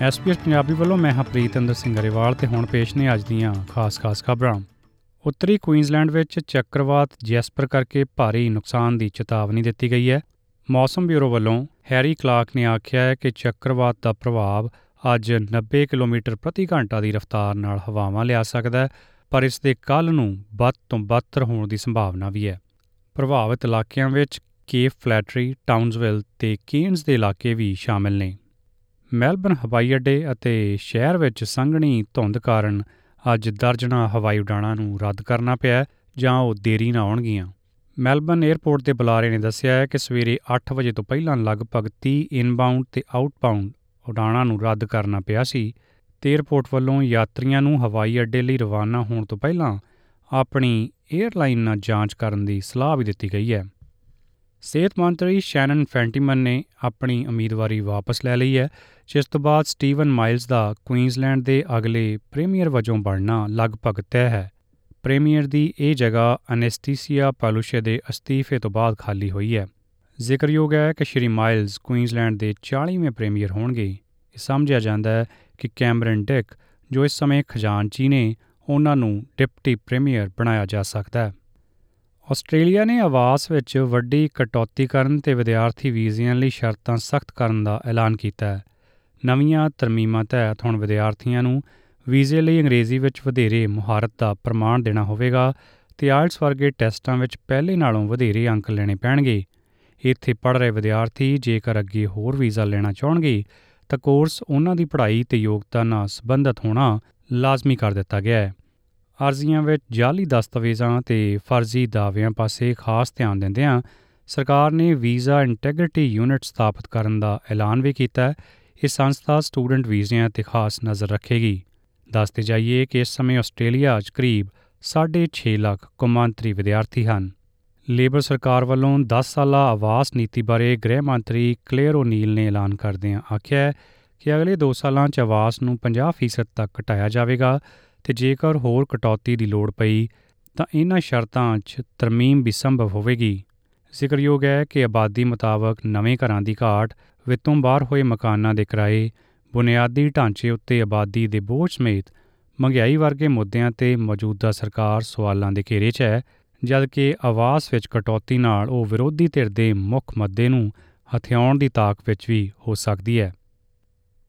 SPS Punjabi ਵੱਲੋਂ ਮੈਂ ਹਰਪ੍ਰੀਤ ਅੰਦਰ ਸਿੰਘ ਗਰੇਵਾਲ ਤੇ ਹੁਣ ਪੇਸ਼ ਨੇ ਅੱਜ ਦੀਆਂ ਖਾਸ-ਖਾਸ ਖਬਰਾਂ। ਉੱਤਰੀ ਕੁਈਨਜ਼ਲੈਂਡ ਵਿੱਚ ਚੱਕਰਵਾਤ ਜੈਸਪਰ ਕਰਕੇ ਭਾਰੀ ਨੁਕਸਾਨ ਦੀ ਚੇਤਾਵਨੀ ਦਿੱਤੀ ਗਈ ਹੈ। ਮੌਸਮ ਬਿਊਰੋ ਵੱਲੋਂ ਹੈਰੀ ਕਲਾਰਕ ਨੇ ਆਖਿਆ ਹੈ ਕਿ ਚੱਕਰਵਾਤ ਦਾ ਪ੍ਰਭਾਵ ਅੱਜ 90 ਕਿਲੋਮੀਟਰ ਪ੍ਰਤੀ ਘੰਟਾ ਦੀ ਰਫ਼ਤਾਰ ਨਾਲ ਹਵਾਵਾਂ ਲਿਆ ਸਕਦਾ ਹੈ ਪਰ ਇਸ ਦੇ ਕੱਲ ਨੂੰ ਵੱਧ ਤੋਂ ਬਦਤਰ ਹੋਣ ਦੀ ਸੰਭਾਵਨਾ ਵੀ ਹੈ। ਪ੍ਰਭਾਵਿਤ ਇਲਾਕਿਆਂ ਵਿੱਚ ਕੇਪ ਫਲੈਟਰੀ, ਟਾਊਨਸਵਿਲ ਤੇ ਕੇਨਸ ਦੇ ਇਲਾਕੇ ਵੀ ਸ਼ਾਮਲ ਨੇ। ਮੈਲਬਰਨ ਹਵਾਈ ਅੱਡੇ ਅਤੇ ਸ਼ਹਿਰ ਵਿੱਚ ਸੰਘਣੀ ਧੁੰਦ ਕਾਰਨ ਅੱਜ ਦਰਜਨਾ ਹਵਾਈ ਉਡਾਣਾਂ ਨੂੰ ਰੱਦ ਕਰਨਾ ਪਿਆ ਜਾਂ ਉਹ ਦੇਰੀ ਨਾਲ ਆਉਣਗੀਆਂ। ਮੈਲਬਰਨ 에ਅਰਪੋਰਟ ਦੇ ਬੁਲਾਰੇ ਨੇ ਦੱਸਿਆ ਹੈ ਕਿ ਸਵੇਰੇ 8 ਵਜੇ ਤੋਂ ਪਹਿਲਾਂ ਲਗਭਗ 30 ਇਨਬਾਉਂਡ ਤੇ ਆਊਟਬਾਉਂਡ ਉਡਾਣਾਂ ਨੂੰ ਰੱਦ ਕਰਨਾ ਪਿਆ ਸੀ ਤੇ 에ਅਰਪੋਰਟ ਵੱਲੋਂ ਯਾਤਰੀਆਂ ਨੂੰ ਹਵਾਈ ਅੱਡੇ ਲਈ ਰਵਾਨਾ ਹੋਣ ਤੋਂ ਪਹਿਲਾਂ ਆਪਣੀ 에ਅਰਲਾਈਨ ਨਾਲ ਜਾਂਚ ਕਰਨ ਦੀ ਸਲਾਹ ਵੀ ਦਿੱਤੀ ਗਈ ਹੈ। ਸਿਹਤ ਮੰਤਰੀ ਸ਼ੈਨਨ ਫੈਂਟੀਮਨ ਨੇ ਆਪਣੀ ਉਮੀਦਵਾਰੀ ਵਾਪਸ ਲੈ ਲਈ ਹੈ, ਜਿਸ ਤੋਂ ਬਾਅਦ ਸਟੀਵਨ ਮਾਈਲਸ ਦਾ ਕੁਈਨਜ਼ਲੈਂਡ ਦੇ ਅਗਲੇ ਪ੍ਰੀਮੀਅਰ ਵਜੋਂ ਬਣਨਾ ਲਗਭਗ ਤੈਅ ਹੈ। ਪ੍ਰੀਮੀਅਰ ਦੀ ਇਹ ਜਗ੍ਹਾ ਅਨੈਸਥੀਸੀਆ ਪਾਲੂਸ਼ੇ ਦੇ ਅਸਤੀਫੇ ਤੋਂ ਬਾਅਦ ਖਾਲੀ ਹੋਈ ਹੈ। ਜ਼ਿਕਰਯੋਗ ਹੈ ਕਿ ਸ਼੍ਰੀ ਮਾਈਲਸ ਕੁਈਨਜ਼ਲੈਂਡ ਦੇ 40ਵੇਂ ਪ੍ਰੀਮੀਅਰ ਹੋਣਗੇ। ਇਹ ਸਮਝਿਆ ਜਾਂਦਾ ਹੈ ਕਿ ਕੈਮਰਨ ਡਿਕ, ਜੋ ਇਸ ਸਮੇਂ ਖਜ਼ਾਨਚੀ ਨੇ, ਉਹਨਾਂ ਨੂੰ ਡਿਪਟੀ ਪ੍ਰੀਮੀਅਰ ਬਣਾਇਆ ਜਾ ਸਕਦਾ ਹੈ। ਆਸਟ੍ਰੇਲੀਆ ਨੇ ਆਵਾਸ ਵਿੱਚ ਵੱਡੀ ਕਟੌਤੀ ਕਰਨ ਤੇ ਵਿਦਿਆਰਥੀ ਵੀਜ਼ਿਆਂ ਲਈ ਸ਼ਰਤਾਂ ਸਖਤ ਕਰਨ ਦਾ ਐਲਾਨ ਕੀਤਾ ਹੈ। ਨਵੀਆਂ ਤਰਮੀਮਾਂ ਤਹਿਤ ਹੁਣ ਵਿਦਿਆਰਥੀਆਂ ਨੂੰ ਵੀਜ਼ੇ ਲਈ ਅੰਗਰੇਜ਼ੀ ਵਿੱਚ ਵਧੇਰੇ ਮੁਹਾਰਤ ਦਾ ਪ੍ਰਮਾਣ ਦੇਣਾ ਹੋਵੇਗਾ ਤੇ ਆਇਲਟਸ ਵਰਗੇ ਟੈਸਟਾਂ ਵਿੱਚ ਪਹਿਲੇ ਨਾਲੋਂ ਵਧੇਰੇ ਅੰਕ ਲੈਣੇ ਪੈਣਗੇ। ਇੱਥੇ ਪੜ੍ਹ ਰਹੇ ਵਿਦਿਆਰਥੀ ਜੇਕਰ ਅੱਗੇ ਹੋਰ ਵੀਜ਼ਾ ਲੈਣਾ ਚਾਹਣਗੇ, ਤਾਂ ਕੋਰਸ ਉਹਨਾਂ ਦੀ ਪੜ੍ਹਾਈ ਤੇ ਯੋਗਤਾ ਨਾਲ ਸੰਬੰਧਿਤ ਹੋਣਾ ਲਾਜ਼ਮੀ ਕਰ ਦਿੱਤਾ ਗਿਆ ਹੈ। ਅਰਜ਼ੀਆਂ ਵਿੱਚ ਜਾਲੀ ਦਸਤਾਵੇਜ਼ਾਂ ਤੇ ਫਰਜ਼ੀ ਦਾਅਵਿਆਂ ਪਾਸੇ ਖਾਸ ਧਿਆਨ ਦਿੰਦਿਆਂ ਸਰਕਾਰ ਨੇ ਵੀਜ਼ਾ ਇੰਟੈਗ੍ਰਿਟੀ ਯੂਨਿਟ ਸਥਾਪਿਤ ਕਰਨ ਦਾ ਐਲਾਨ ਵੀ ਕੀਤਾ ਹੈ। ਇਹ ਸੰਸਥਾ ਸਟੂਡੈਂਟ ਵੀਜ਼ਿਆਂ ਤੇ ਖਾਸ ਨਜ਼ਰ ਰੱਖੇਗੀ। ਦੱਸਦੇ ਜਾਈਏ ਕਿ ਇਸ ਸਮੇਂ ਆਸਟ੍ਰੇਲੀਆ 'ਚ ਕਰੀਬ 6.5 ਲੱਖ ਕੌਮਾਂਤਰੀ ਵਿਦਿਆਰਥੀ ਹਨ। ਲੇਬਰ ਸਰਕਾਰ ਵੱਲੋਂ 10 ਸਾਲਾ ਆਵਾਸ ਨੀਤੀ ਬਾਰੇ ਗ੍ਰਹਿ ਮੰਤਰੀ ਕਲੇਅਰ ਓਨੀਲ ਨੇ ਐਲਾਨ ਕਰਦਿਆਂ ਆਖਿਆ ਕਿ ਅਗਲੇ 2 ਸਾਲਾਂ 'ਚ ਆਵਾਸ ਨੂੰ 50% ਤੱਕ ਘਟਾਇਆ ਜਾਵੇਗਾ। ਤੇ ਜੇਕਰ ਹੋਰ ਕਟੌਤੀ ਦੀ ਲੋੜ ਪਈ, ਤਾਂ ਇਹਨਾਂ ਸ਼ਰਤਾਂ 'ਚ ਤਰਮੀਮ ਵੀ ਸੰਭਵ ਹੋਵੇਗੀ। ਜ਼ਿਕਰਯੋਗ ਹੈ ਕਿ ਆਬਾਦੀ ਮੁਤਾਬਕ ਨਵੇਂ ਘਰਾਂ ਦੀ ਘਾਟ, ਵਿੱਤੋਂ ਬਾਹਰ ਹੋਏ ਮਕਾਨਾਂ ਦੇ ਕਿਰਾਏ, ਬੁਨਿਆਦੀ ਢਾਂਚੇ ਉੱਤੇ ਆਬਾਦੀ ਦੇ ਬੋਝ ਸਮੇਤ ਮਹਿੰਗਾਈ ਵਰਗੇ ਮੁੱਦਿਆਂ ਤੇ ਮੌਜੂਦਾ ਸਰਕਾਰ ਸਵਾਲਾਂ ਦੇ ਘੇਰੇ 'ਚ ਹੈ, ਜਦਕਿ ਆਵਾਸ ਵਿੱਚ ਕਟੌਤੀ ਨਾਲ ਉਹ ਵਿਰੋਧੀ ਧਿਰ ਦੇ ਮੁੱਖ ਮੱਦੇ ਨੂੰ ਹਥਿਆਉਣ ਦੀ ਤਾਕ ਵਿੱਚ ਵੀ ਹੋ ਸਕਦੀ ਹੈ।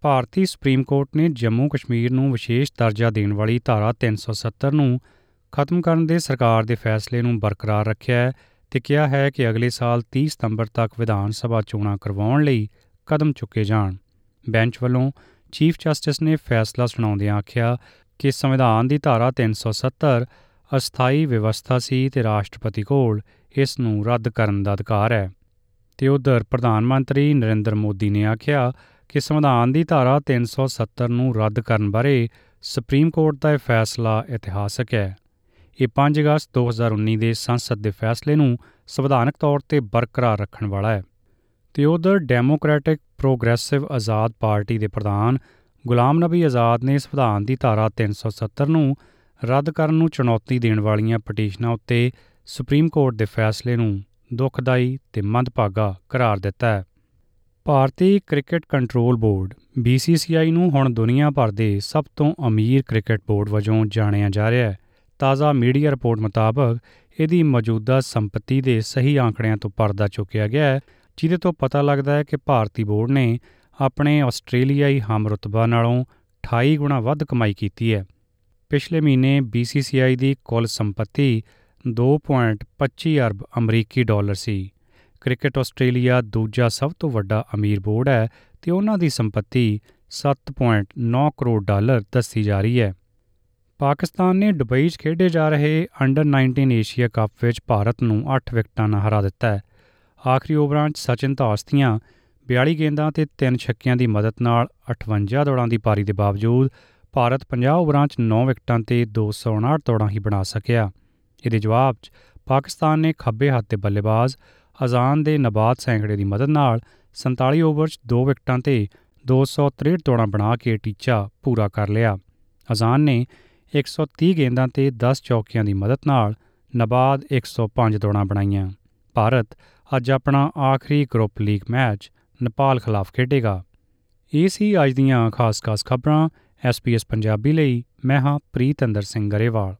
ਭਾਰਤੀ ਸੁਪਰੀਮ ਕੋਰਟ ਨੇ ਜੰਮੂ ਕਸ਼ਮੀਰ ਨੂੰ ਵਿਸ਼ੇਸ਼ ਦਰਜਾ ਦੇਣ ਵਾਲੀ ਧਾਰਾ 370 ਨੂੰ ਖਤਮ ਕਰਨ ਦੇ ਸਰਕਾਰ ਦੇ ਫੈਸਲੇ ਨੂੰ ਬਰਕਰਾਰ ਰੱਖਿਆ ਹੈ ਤੇ ਕਿਹਾ ਹੈ ਕਿ ਅਗਲੇ ਸਾਲ 30 ਸਤੰਬਰ ਤੱਕ ਵਿਧਾਨ ਸਭਾ ਚੋਣਾਂ ਕਰਵਾਉਣ ਲਈ ਕਦਮ ਚੁੱਕੇ ਜਾਣ। ਬੈਂਚ ਵੱਲੋਂ ਚੀਫ ਜਸਟਿਸ ਨੇ ਫੈਸਲਾ ਸੁਣਾਉਂਦਿਆਂ ਆਖਿਆ ਕਿ ਸੰਵਿਧਾਨ ਦੀ ਧਾਰਾ 370 ਅਸਥਾਈ ਵਿਵਸਥਾ ਸੀ ਤੇ ਰਾਸ਼ਟਰਪਤੀ ਕੋਲ ਇਸ ਨੂੰ ਰੱਦ ਕਰਨ ਦਾ ਅਧਿਕਾਰ ਹੈ। ਤੇ ਉਧਰ ਪ੍ਰਧਾਨ ਮੰਤਰੀ ਨਰਿੰਦਰ ਮੋਦੀ ਨੇ ਆਖਿਆ ਕਿ ਸੰਵਿਧਾਨ ਦੀ ਧਾਰਾ 370 ਨੂੰ ਰੱਦ ਕਰਨ ਬਾਰੇ ਸੁਪਰੀਮ ਕੋਰਟ ਦਾ ਇਹ ਫੈਸਲਾ ਇਤਿਹਾਸਕ ਹੈ। ਇਹ 5 ਅਗਸਤ 2019 ਦੇ ਸੰਸਦ ਦੇ ਫੈਸਲੇ ਨੂੰ ਸੰਵਿਧਾਨਕ ਤੌਰ ਤੇ ਬਰਕਰਾਰ ਰੱਖਣ ਵਾਲਾ ਹੈ। ਤੇ ਉਧਰ ਡੈਮੋਕ੍ਰੈਟਿਕ ਪ੍ਰੋਗਰੈਸਿਵ ਆਜ਼ਾਦ ਪਾਰਟੀ ਦੇ ਪ੍ਰਧਾਨ ਗੁਲਾਮ ਨਬੀ ਆਜ਼ਾਦ ਨੇ ਸੰਵਿਧਾਨ ਦੀ ਧਾਰਾ 370 ਨੂੰ ਰੱਦ ਕਰਨ ਨੂੰ ਚੁਣੌਤੀ ਦੇਣ ਵਾਲੀਆਂ ਪਟੀਸ਼ਨਾਂ ਉੱਤੇ ਸੁਪਰੀਮ ਕੋਰਟ ਦੇ ਫੈਸਲੇ ਨੂੰ ਦੁਖਦਾਈ ਤੇ ਮੰਦਭਾਗਾ ਕਰਾਰ ਦਿੱਤਾ ਹੈ। ਭਾਰਤੀ ਕ੍ਰਿਕਟ ਕੰਟਰੋਲ ਬੋਰਡ BCCI ਨੂੰ ਹੁਣ ਦੁਨੀਆ ਭਰ ਦੇ ਸਭ ਤੋਂ ਅਮੀਰ ਕ੍ਰਿਕਟ ਬੋਰਡ ਵਜੋਂ ਜਾਣਿਆ ਜਾ ਰਿਹਾ ਹੈ। ਤਾਜ਼ਾ ਮੀਡੀਆ ਰਿਪੋਰਟ ਮੁਤਾਬਕ, ਇਹਦੀ ਮੌਜੂਦਾ ਸੰਪਤੀ ਦੇ ਸਹੀ ਆંકੜਿਆਂ ਤੋਂ ਪਰਦਾ ਚੁੱਕਿਆ ਗਿਆ ਹੈ, ਜਿਹਦੇ ਤੋਂ ਪਤਾ ਲੱਗਦਾ ਹੈ ਕਿ ਭਾਰਤੀ ਬੋਰਡ ਨੇ ਆਪਣੇ ਆਸਟ੍ਰੇਲੀਆਈ ਹਮਰਤਬਾ ਨਾਲੋਂ 28 ਗੁਣਾ ਵੱਧ ਕਮਾਈ ਕੀਤੀ ਹੈ। ਪਿਛਲੇ ਮਹੀਨੇ BCCI ਦੀ ਕੁੱਲ ਸੰਪਤੀ 2.25 ਅਰਬ ਅਮਰੀਕੀ ਡਾਲਰ ਸੀ। ਕ੍ਰਿਕਟ ਆਸਟ੍ਰੇਲੀਆ ਦੂਜਾ ਸਭ ਤੋਂ ਵੱਡਾ ਅਮੀਰ ਬੋਰਡ ਹੈ ਤੇ ਉਹਨਾਂ ਦੀ ਸੰਪਤੀ 7.9 ਕਰੋੜ ਡਾਲਰ ਦੱਸੀ ਜਾ ਰਹੀ ਹੈ। ਪਾਕਿਸਤਾਨ ਨੇ ਦੁਬਈ 'ਚ ਖੇਡੇ ਜਾ ਰਹੇ ਅੰਡਰ 19 ਏਸ਼ੀਆ ਕੱਪ ਵਿੱਚ ਭਾਰਤ ਨੂੰ 8 ਵਿਕਟਾਂ ਨਾਲ ਹਰਾ ਦਿੱਤਾ ਹੈ। ਆਖਰੀ ਓਵਰਾਂ 'ਚ ਸਚਿਨ ਧਾਸਤੀਆਂ 42 ਗੇਂਦਾਂ ਤੇ 3 ਛੱਕਿਆਂ ਦੀ ਮਦਦ ਨਾਲ 58 ਦੌੜਾਂ ਦੀ ਪਾਰੀ ਦੇ ਬਾਵਜੂਦ ਭਾਰਤ 50 ਓਵਰਾਂ 'ਚ 9 ਵਿਕਟਾਂ ਤੇ 259 ਦੌੜਾਂ ਹੀ ਬਣਾ ਸਕਿਆ। ਇਹਦੇ ਜਵਾਬ 'ਚ ਪਾਕਿਸਤਾਨ ਨੇ ਖੱਬੇ ਹੱਥ ਦੇ ਬੱਲੇਬਾਜ਼ ਅਜ਼ਾਨ ਦੇ ਨਬਾਤ ਸੈਂਕੜੇ ਦੀ ਮਦਦ ਨਾਲ 47 ਓਵਰ 'ਚ 2 ਵਿਕਟਾਂ ਤੇ 263 ਦੌੜਾਂ ਬਣਾ ਕੇ ਟੀਚਾ ਪੂਰਾ ਕਰ ਲਿਆ। ਅਜ਼ਾਨ ਨੇ 130 ਗੇਂਦਾਂ ਤੇ 10 ਚੌਕਿਆਂ ਦੀ ਮਦਦ ਨਾਲ ਨਬਾਦ 105 ਦੌੜਾਂ ਬਣਾਈਆਂ। ਭਾਰਤ ਅੱਜ ਆਪਣਾ ਆਖਰੀ ਗਰੁੱਪ ਲੀਗ ਮੈਚ ਨੇਪਾਲ ਖਿਲਾਫ ਖੇਡੇਗਾ। ਇਹ ਸੀ ਅੱਜ ਦੀਆਂ ਖਾਸ-ਖਾਸ ਖਬਰਾਂ। ਐਸਪੀਐਸ ਪੰਜਾਬੀ ਲਈ, ਮੈਂ ਹਾਂ ਪ੍ਰੀਤ ਅੰਦਰ ਸਿੰਘ ਗਰੇਵਾਲ।